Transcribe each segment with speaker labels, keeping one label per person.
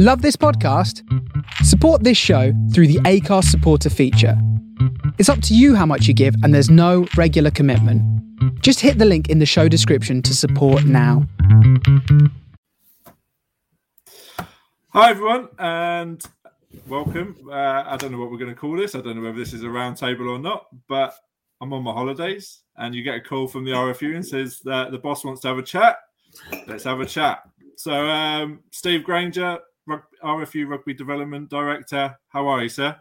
Speaker 1: Love this podcast? Support this show through the Acast supporter feature. It's up to you how much you give, and there's no regular commitment. Just hit the link in the show description to support now.
Speaker 2: Hi, everyone, and welcome. Uh, I don't know what we're going to call this. I don't know whether this is a round table or not, but I'm on my holidays, and you get a call from the RFU and says that the boss wants to have a chat. Let's have a chat. So, um, Steve Grainger, RFU Rugby Development Director, how are you, sir?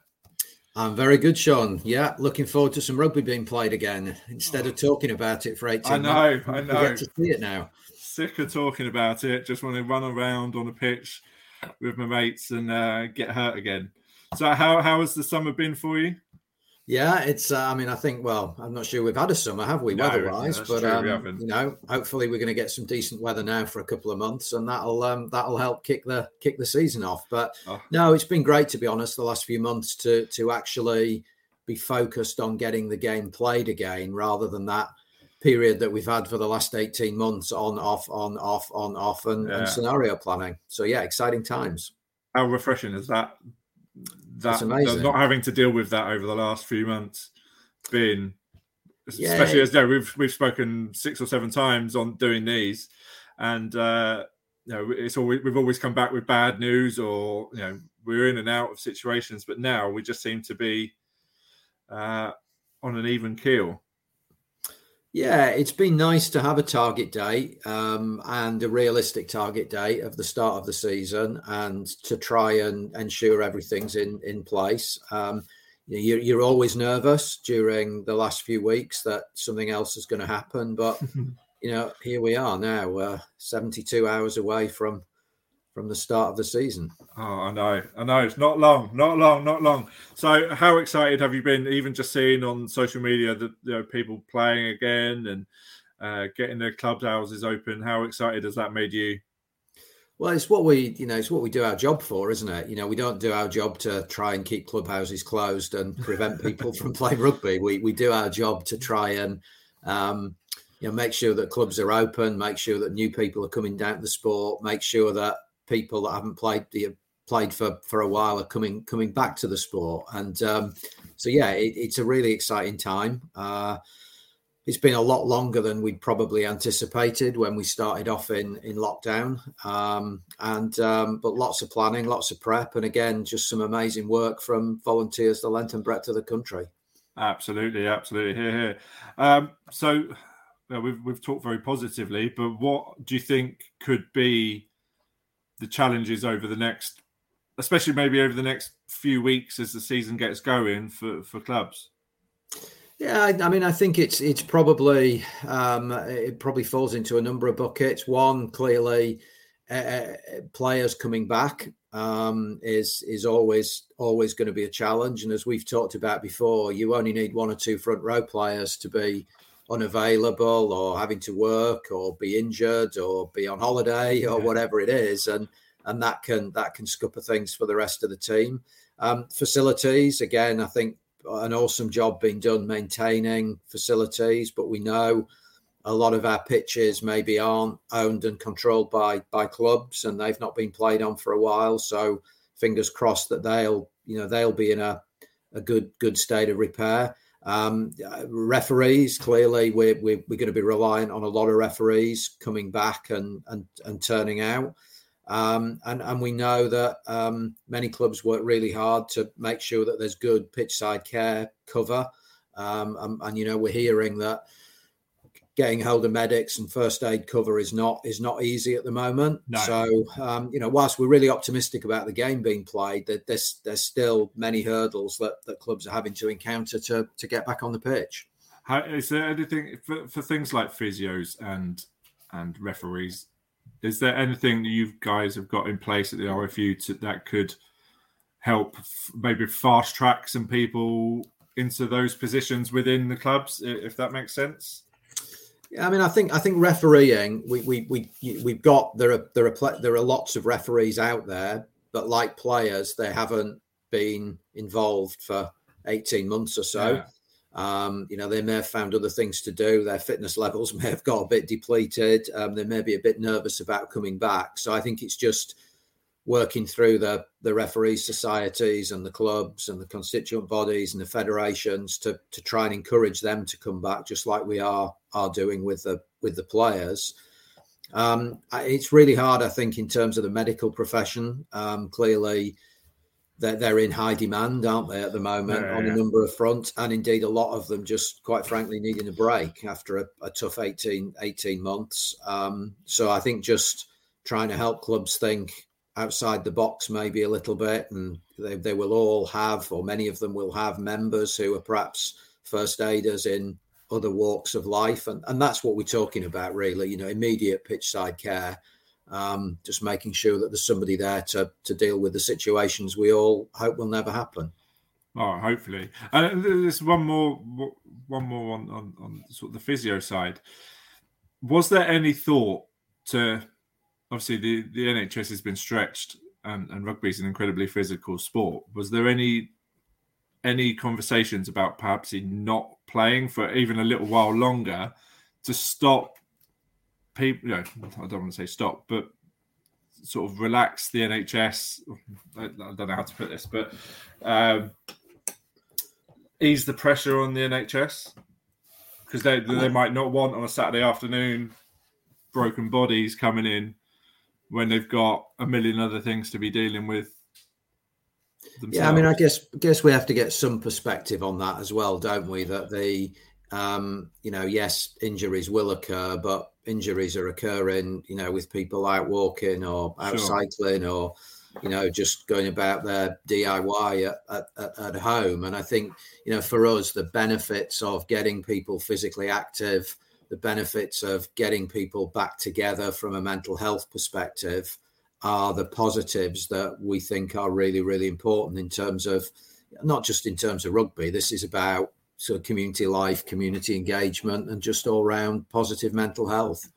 Speaker 3: I'm very good, Sean. Yeah, looking forward to some rugby being played again instead of talking about it for 18
Speaker 2: I know,
Speaker 3: months.
Speaker 2: I know.
Speaker 3: get to see it now.
Speaker 2: Sick of talking about it. Just want to run around on a pitch with my mates and uh, get hurt again. So, how how has the summer been for you?
Speaker 3: Yeah, it's. Uh, I mean, I think. Well, I'm not sure we've had a summer, have we,
Speaker 2: No,
Speaker 3: weather-wise? but
Speaker 2: true,
Speaker 3: um,
Speaker 2: haven't.
Speaker 3: you know, hopefully, we're going to get some decent weather now for a couple of months, and that'll um, that'll help kick the kick the season off. But
Speaker 2: Oh.
Speaker 3: no, it's been great to be honest. The last few months to to actually be focused on getting the game played again, rather than that period that we've had for the last 18 months on off on off on off and,
Speaker 2: Yeah.
Speaker 3: and scenario planning. So yeah, exciting times.
Speaker 2: How refreshing is that? That not having to deal with that over the last few months been,
Speaker 3: Yeah.
Speaker 2: especially as though we've we've spoken six or seven times on doing these, and uh, you know it's always we've always come back with bad news or you know we're in and out of situations, but now we just seem to be uh, on an even keel.
Speaker 3: Yeah, it's been nice to have a target date um, and a realistic target date of the start of the season, and to try and ensure everything's in in place. Um, you- you're, you're always nervous during the last few weeks that something else is going to happen, but you know, here we are now, uh, 72 hours away from from the start of the season.
Speaker 2: Oh, I know, I know. It's not long, not long, not long. So, how excited have you been? Even just seeing on social media that you know people playing again and uh, getting their club houses open. How excited has that made you?
Speaker 3: Well, it's what we, you know, it's what we do our job for, isn't it? You know, we don't do our job to try and keep clubhouses closed and prevent people from playing rugby. We we do our job to try and, um, you know, make sure that clubs are open, make sure that new people are coming down to the sport, make sure that people that haven't played the played for for a while are coming coming back to the sport. And um, so, yeah, it, it's a really exciting time. Uh, it's been a lot longer than we'd probably anticipated when we started off in in lockdown um, and um, but lots of planning lots of prep and again just some amazing work from volunteers the length and breadth of the country
Speaker 2: Absolutely, absolutely. Here, here. Um, so, we've we've talked very positively, but what do you think could be the challenges over the next, especially maybe over the next few weeks as the season gets going for for clubs?
Speaker 3: yeah I, mean i think it's it's probably um, it probably falls into a number of buckets one clearly uh, players coming back um, is is always always going to be a challenge. And as we've talked about before, you only need one or two front row players to be unavailable or having to work or be injured or be on holiday or
Speaker 2: Yeah.
Speaker 3: whatever it is, and and that can that can scupper things for the rest of the team. Um, facilities again, I think an awesome job being done maintaining facilities, but we know a lot of our pitches maybe aren't owned and controlled by by clubs and they've not been played on for a while so fingers crossed that they'll you know they'll be in a, a good good state of repair um, referees clearly we're, we're, we're going to be reliant on a lot of referees coming back and and, and turning out. Um, and and we know that um, many clubs work really hard to make sure that there's good pitch side care cover. Um, and, and you know we're hearing that getting hold of medics and first aid cover is not is not easy at the moment.
Speaker 2: No.
Speaker 3: So um, you know, whilst we're really optimistic about the game being played, that there's there's still many hurdles that, that clubs are having to encounter to to get back on the pitch.
Speaker 2: How, is there anything for, for things like physios and and referees? Is there anything that you guys have got in place at the RFU to, that could help f- maybe fast track some people into those positions within the clubs, if that makes sense?
Speaker 3: Yeah, I mean, I think I think refereeing, we we we we've got there are there are there are lots of referees out there, but like players, they haven't been involved for eighteen months or so.
Speaker 2: Yeah.
Speaker 3: Um, you know, they may have found other things to do. Their fitness levels may have got a bit depleted. Um, they may be a bit nervous about coming back. So I think it's just working through the the referee societies and the clubs and the constituent bodies and the federations to to try and encourage them to come back, just like we are are doing with the with the players. Um, it's really hard, I think, in terms of the medical profession. Um, clearly, they're, they're in high demand, aren't they, at the moment yeah, on yeah. a number of fronts, and indeed a lot of them just, quite frankly, needing a break after a, a tough 18, 18 months. Um, so I think just trying to help clubs think outside the box maybe a little bit and they, they will all have or many of them will have members who are perhaps first aiders in other walks of life and, and that's what we're talking about really you know immediate pitch side care um, just making sure that there's somebody there to to deal with the situations we all hope will never happen.
Speaker 2: Oh hopefully. And there's one more one more on, on on sort of the physio side. Was there any thought to obviously the, the NHS has been stretched and, and rugby is an incredibly physical sport. Was there any any conversations about perhaps not playing for even a little while longer to stop people? You know, I don't want to say stop, but sort of relax the NHS. I, I don't know how to put this, but um, ease the pressure on the NHS because they they might not want on a Saturday afternoon broken bodies coming in when they've got a million other things to be dealing with.
Speaker 3: Themselves. Yeah, I mean, I guess guess we have to get some perspective on that as well, don't we? That the um, you know, yes, injuries will occur, but injuries are occurring, you know, with people out walking or out sure. cycling or, you know, just going about their DIY at, at, at, home. And I think, you know, for us, the benefits of getting people physically active, the benefits of getting people back together from a mental health perspective are the positives that we think are really, really important in terms of not just in terms of rugby. This is about sort of community life, community engagement, and just all round positive mental health.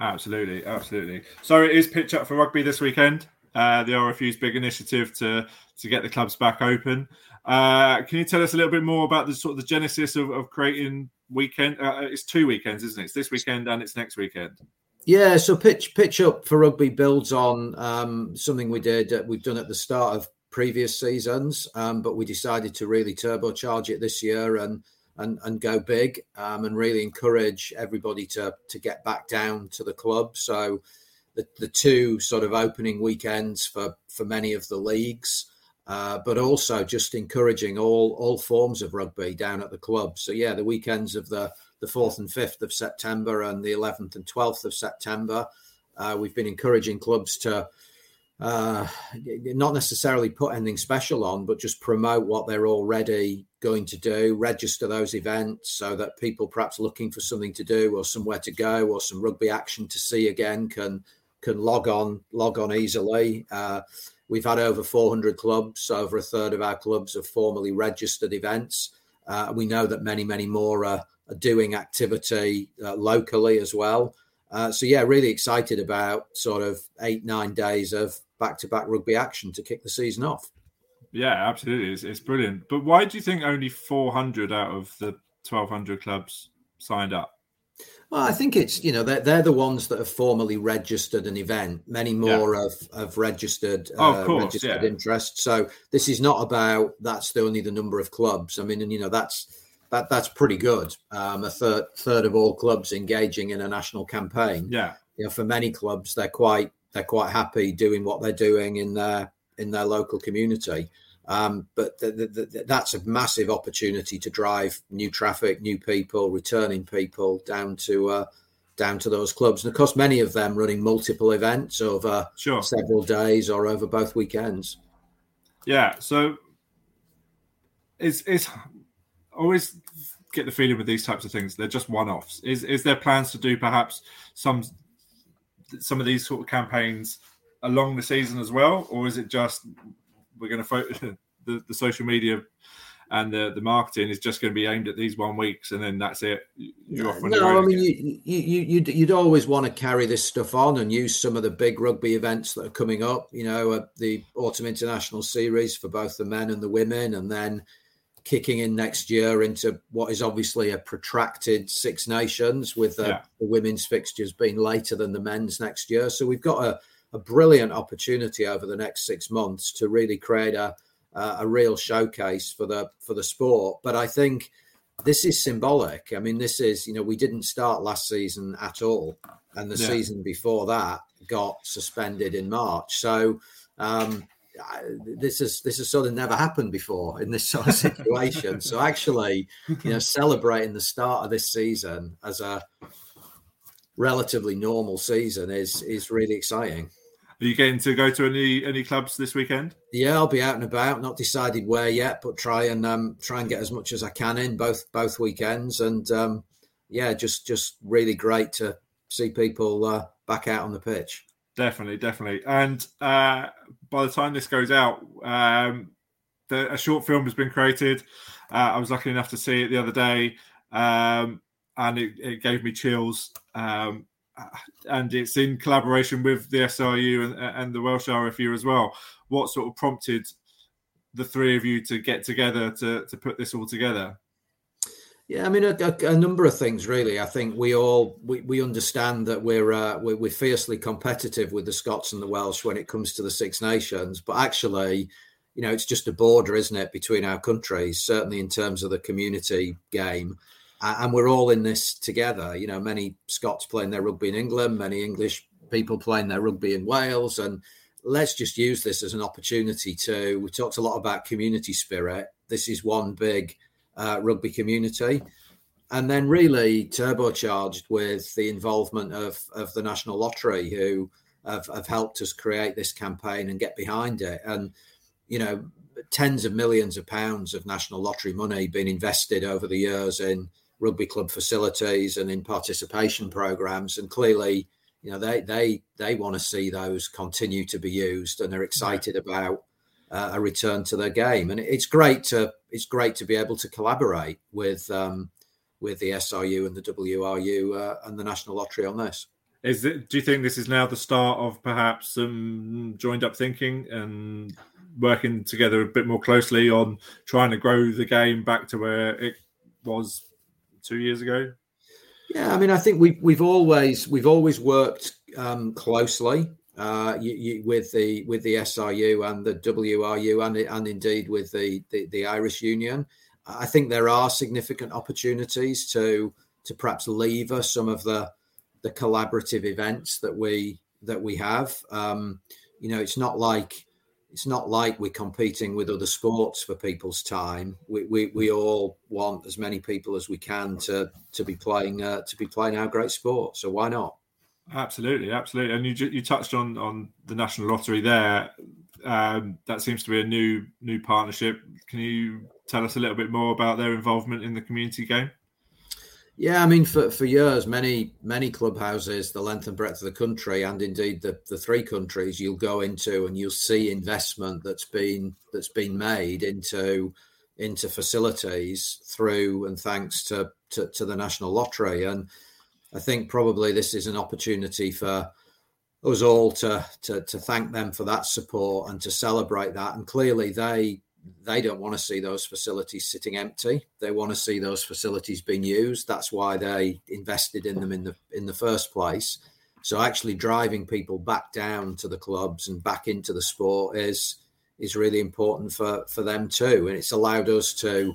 Speaker 2: Absolutely, absolutely. So it is pitch up for rugby this weekend. Uh, the RFU's big initiative to to get the clubs back open. Uh, can you tell us a little bit more about the sort of the genesis of, of creating weekend. Uh, it's two weekends, isn't it? It's this weekend and it's next weekend.
Speaker 3: Yeah, so pitch pitch up for rugby builds on um, something we did uh, we've done at the start of previous seasons, um, but we decided to really turbocharge it this year and and and go big um, and really encourage everybody to to get back down to the club. So the the two sort of opening weekends for for many of the leagues uh, but also just encouraging all all forms of rugby down at the club. So yeah, the weekends of the the fourth and fifth of September and the eleventh and twelfth of September, uh, we've been encouraging clubs to uh, not necessarily put anything special on, but just promote what they're already going to do, register those events so that people perhaps looking for something to do or somewhere to go or some rugby action to see again can can log on log on easily. Uh, We've had over 400 clubs. Over a third of our clubs have formally registered events. Uh, we know that many, many more are doing activity uh, locally as well. Uh, so, yeah, really excited about sort of eight, nine days of back to back rugby action to kick the season off.
Speaker 2: Yeah, absolutely. It's, it's brilliant. But why do you think only 400 out of the 1,200 clubs signed up?
Speaker 3: Well, I think it's you know they're, they're the ones that have formally registered an event. Many more yeah. have, have registered
Speaker 2: oh, uh, course,
Speaker 3: registered
Speaker 2: yeah.
Speaker 3: interest. So this is not about that's the only the number of clubs. I mean, and you know that's that that's pretty good. Um, a third third of all clubs engaging in a national campaign.
Speaker 2: Yeah,
Speaker 3: you know, for many clubs, they're quite they're quite happy doing what they're doing in their in their local community. Um, but the, the, the, that's a massive opportunity to drive new traffic, new people, returning people down to uh, down to those clubs. And of course, many of them running multiple events over
Speaker 2: sure.
Speaker 3: several days or over both weekends.
Speaker 2: Yeah. So it's it's always get the feeling with these types of things they're just one-offs. Is is there plans to do perhaps some some of these sort of campaigns along the season as well, or is it just we're going to focus the, the social media and the, the marketing is just going to be aimed at these one weeks and then that's it?
Speaker 3: You're off no i mean you, you, you'd, you'd always want to carry this stuff on and use some of the big rugby events that are coming up you know uh, the autumn international series for both the men and the women and then kicking in next year into what is obviously a protracted six nations with uh, yeah. the women's fixtures being later than the men's next year so we've got a a brilliant opportunity over the next six months to really create a a real showcase for the for the sport. But I think this is symbolic. I mean, this is you know we didn't start last season at all, and the yeah. season before that got suspended in March. So um, this is this has sort of never happened before in this sort of situation. so actually, you know, celebrating the start of this season as a relatively normal season is is really exciting.
Speaker 2: Are you getting to go to any any clubs this weekend?
Speaker 3: Yeah, I'll be out and about. Not decided where yet, but try and um, try and get as much as I can in both both weekends. And um, yeah, just just really great to see people uh, back out on the pitch.
Speaker 2: Definitely, definitely. And uh, by the time this goes out, um, the, a short film has been created. Uh, I was lucky enough to see it the other day, um, and it, it, gave me chills. Um, and it's in collaboration with the SRU and, and the Welsh RFU as well. What sort of prompted the three of you to get together to, to put this all together?
Speaker 3: Yeah, I mean a, a, a, number of things really. I think we all we, we understand that we're, uh, we're, we're fiercely competitive with the Scots and the Welsh when it comes to the Six Nations, but actually, you know, it's just a border, isn't it, between our countries? Certainly in terms of the community game, and we're all in this together. You know, many Scots playing their rugby in England, many English people playing their rugby in Wales, and let's just use this as an opportunity to. We talked a lot about community spirit. This is one big uh, rugby community. And then really turbocharged with the involvement of, of the National Lottery, who have, have helped us create this campaign and get behind it. And, you know, tens of millions of pounds of National Lottery money being invested over the years in rugby club facilities and in participation programs. And clearly, you know, they they they want to see those continue to be used and they're excited about uh, a return to their game. And it's great to it's great to be able to collaborate with um, with the SRU and the WRU uh, and the National Lottery on this.
Speaker 2: Is it? Do you think this is now the start of perhaps some joined up thinking and working together a bit more closely on trying to grow the game back to where it was two years ago?
Speaker 3: Yeah, I mean, I think we've we've always we've always worked um, closely uh, you, you, with the with the SRU and the WRU and and indeed with the, the, the Irish Union. I think there are significant opportunities to to perhaps lever some of the the collaborative events that we that we have. Um, you know, it's not like it's not like we're competing with other sports for people's time. We, we, we all want as many people as we can to to be playing uh, to be playing our great sport. So why not?
Speaker 2: Absolutely, absolutely. And you you touched on on the national lottery there. Um, that seems to be a new new partnership. Can you tell us a little bit more about their involvement in the community game?
Speaker 3: Yeah, I mean, for, for years, many many clubhouses, the length and breadth of the country, and indeed the, the three countries, you'll go into and you'll see investment that's been that's been made into into facilities through and thanks to to, to the national lottery. And I think probably this is an opportunity for us all to, to to thank them for that support and to celebrate that. And clearly, they they don't want to see those facilities sitting empty. They want to see those facilities being used. That's why they invested in them in the in the first place. So actually driving people back down to the clubs and back into the sport is is really important for for them too. And it's allowed us to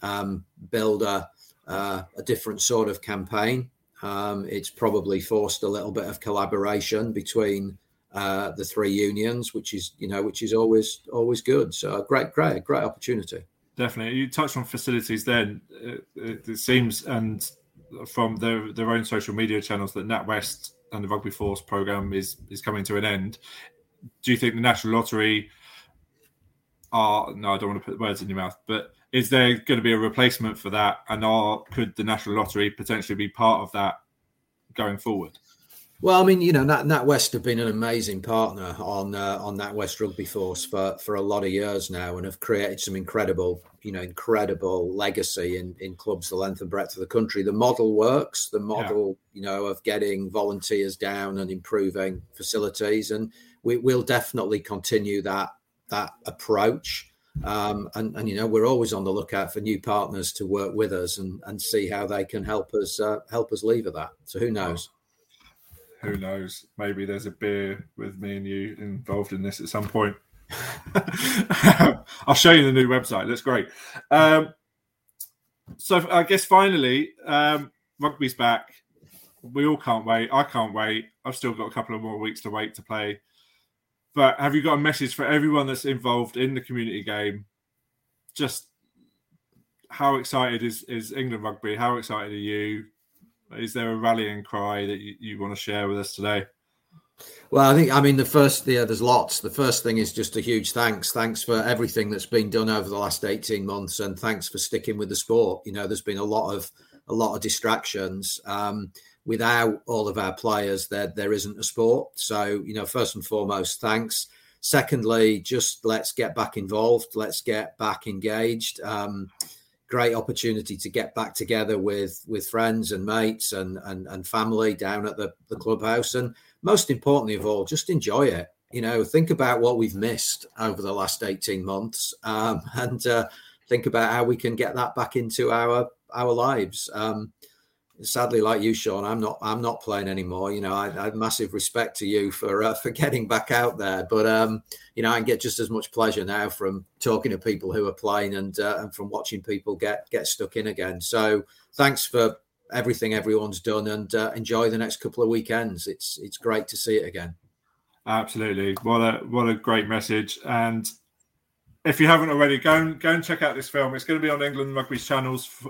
Speaker 3: um, build a uh, a different sort of campaign um, it's probably forced a little bit of collaboration between uh, the three unions, which is you know which is always always good. So great, great, great opportunity.
Speaker 2: Definitely, you touched on facilities. Then it, it seems, and from their their own social media channels, that NatWest and the Rugby Force program is is coming to an end. Do you think the National Lottery are? No, I don't want to put words in your mouth, but is there going to be a replacement for that? And are could the National Lottery potentially be part of that going forward?
Speaker 3: Well, I mean, you know, Nat, Nat West have been an amazing partner on uh, on NatWest Rugby Force for for a lot of years now, and have created some incredible, you know, incredible legacy in in clubs the length and breadth of the country. The model works. The model, yeah. you know, of getting volunteers down and improving facilities, and we will definitely continue that that approach. Um, and, and you know we're always on the lookout for new partners to work with us and, and see how they can help us uh, help us lever that. So who knows?
Speaker 2: who knows? Maybe there's a beer with me and you involved in this at some point. I'll show you the new website. That's great. Um, so I guess finally, um, rugby's back. We all can't wait. I can't wait. I've still got a couple of more weeks to wait to play. But have you got a message for everyone that's involved in the community game? Just how excited is, is England rugby? How excited are you? Is there a rallying cry that you, you want to share with us today?
Speaker 3: Well, I think I mean the first yeah, there's lots. The first thing is just a huge thanks. Thanks for everything that's been done over the last 18 months and thanks for sticking with the sport. You know, there's been a lot of a lot of distractions. Um, without all of our players, there there isn't a sport. So, you know, first and foremost, thanks. Secondly, just let's get back involved. Let's get back engaged. Um, great opportunity to get back together with with friends and mates and and, and family down at the, the clubhouse and most importantly of all just enjoy it you know think about what we've missed over the last 18 months um, and uh, think about how we can get that back into our our lives um, sadly, like you, Sean, I'm not I'm not playing anymore. You know, I, I have massive respect to you for uh, for getting back out there, but um, you know, I get just as much pleasure now from talking to people who are playing and uh, and from watching people get get stuck in again. So, thanks for everything everyone's done, and uh, enjoy the next couple of weekends. It's it's great to see it again.
Speaker 2: Absolutely, what a what a great message and. If you haven't already, go and go and check out this film. It's going to be on England Rugby's channels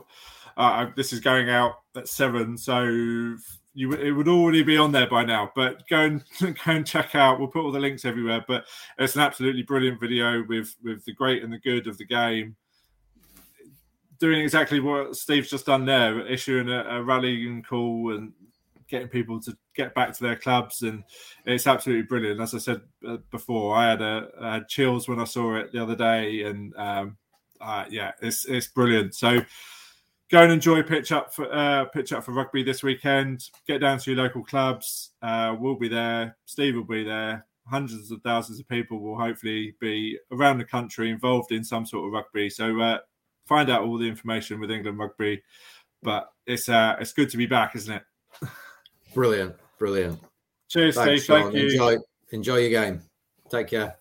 Speaker 2: uh, this is going out at seven, so you it would already be on there by now. But go and go and check out. We'll put all the links everywhere. But it's an absolutely brilliant video with with the great and the good of the game. Doing exactly what Steve's just done there, issuing a, a rallying call and getting people to get back to their clubs, and it's absolutely brilliant. As I said uh, before, I had a I had chills when I saw it the other day, and um, uh, yeah, it's it's brilliant. So go and enjoy pitch up for uh, pitch up for rugby this weekend. Get down to your local clubs. Uh, we'll be there. Steve will be there. Hundreds of thousands of people will hopefully be around the country involved in some sort of rugby. So uh, find out all the information with England Rugby. But it's uh, it's good to be back, isn't it?
Speaker 3: Brilliant, brilliant.
Speaker 2: Cheers, Thanks, Steve. Sean. Thank you.
Speaker 3: Enjoy, enjoy your game. Take care.